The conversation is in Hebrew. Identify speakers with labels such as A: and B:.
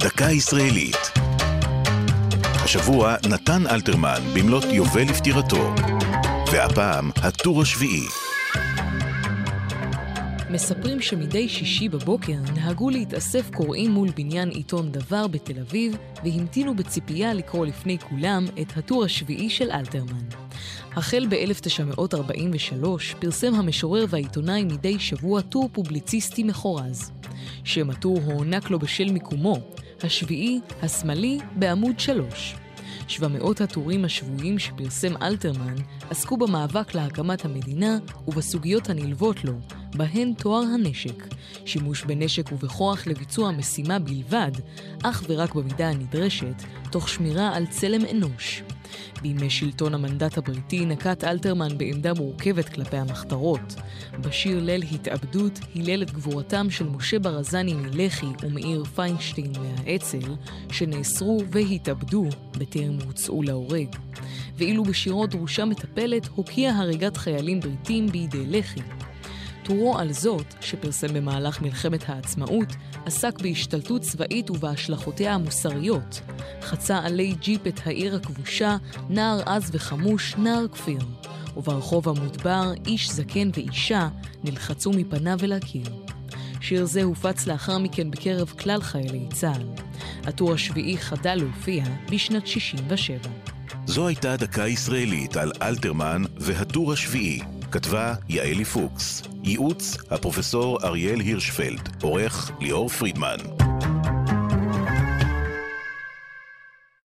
A: דקה ישראלית. השבוע נתן אלתרמן במלאת יובל לפטירתו, והפעם הטור השביעי.
B: מספרים שמדי שישי בבוקר נהגו להתאסף קוראים מול בניין עיתון דבר בתל אביב והמתינו בציפייה לקרוא לפני כולם את הטור השביעי של אלתרמן. החל ב-1943 פרסם המשורר והעיתונאי מדי שבוע טור פובליציסטי מחורז. שם הטור הוענק לו בשל מיקומו, השביעי, השמאלי, בעמוד 3. 700 הטורים השבועיים שפרסם אלתרמן עסקו במאבק להקמת המדינה ובסוגיות הנלוות לו, בהן טוהר הנשק, שימוש בנשק ובכוח לביצוע המשימה בלבד, אך ורק במידה הנדרשת, תוך שמירה על צלם אנוש. בימי שלטון המנדט הבריטי נקט אלתרמן בעמדה מורכבת כלפי המחתרות. בשיר ליל התאבדות הילל את גבורתם של משה ברזני מלח"י ומאיר פיינשטיין מהאצ"ל, שנאסרו והתאבדו בטרם הוצאו להורג. ואילו בשירו דרושה מטפלת הוקיע הריגת חיילים בריטים בידי לח"י. טורו על זאת, שפרסם במהלך מלחמת העצמאות, עסק בהשתלטות צבאית ובהשלכותיה המוסריות. חצה עלי ג'יפ את העיר הכבושה, נער עז וחמוש, נער כפיר. וברחוב המודבר, איש זקן ואישה נלחצו מפניו אל הקיר. שיר זה הופץ לאחר מכן בקרב כלל חיילי צה"ל. הטור השביעי חדל להופיע בשנת 67.
A: זו הייתה דקה ישראלית על אלתרמן והטור השביעי. כתבה יעלי פוקס, ייעוץ הפרופסור אריאל הירשפלד, עורך ליאור פרידמן.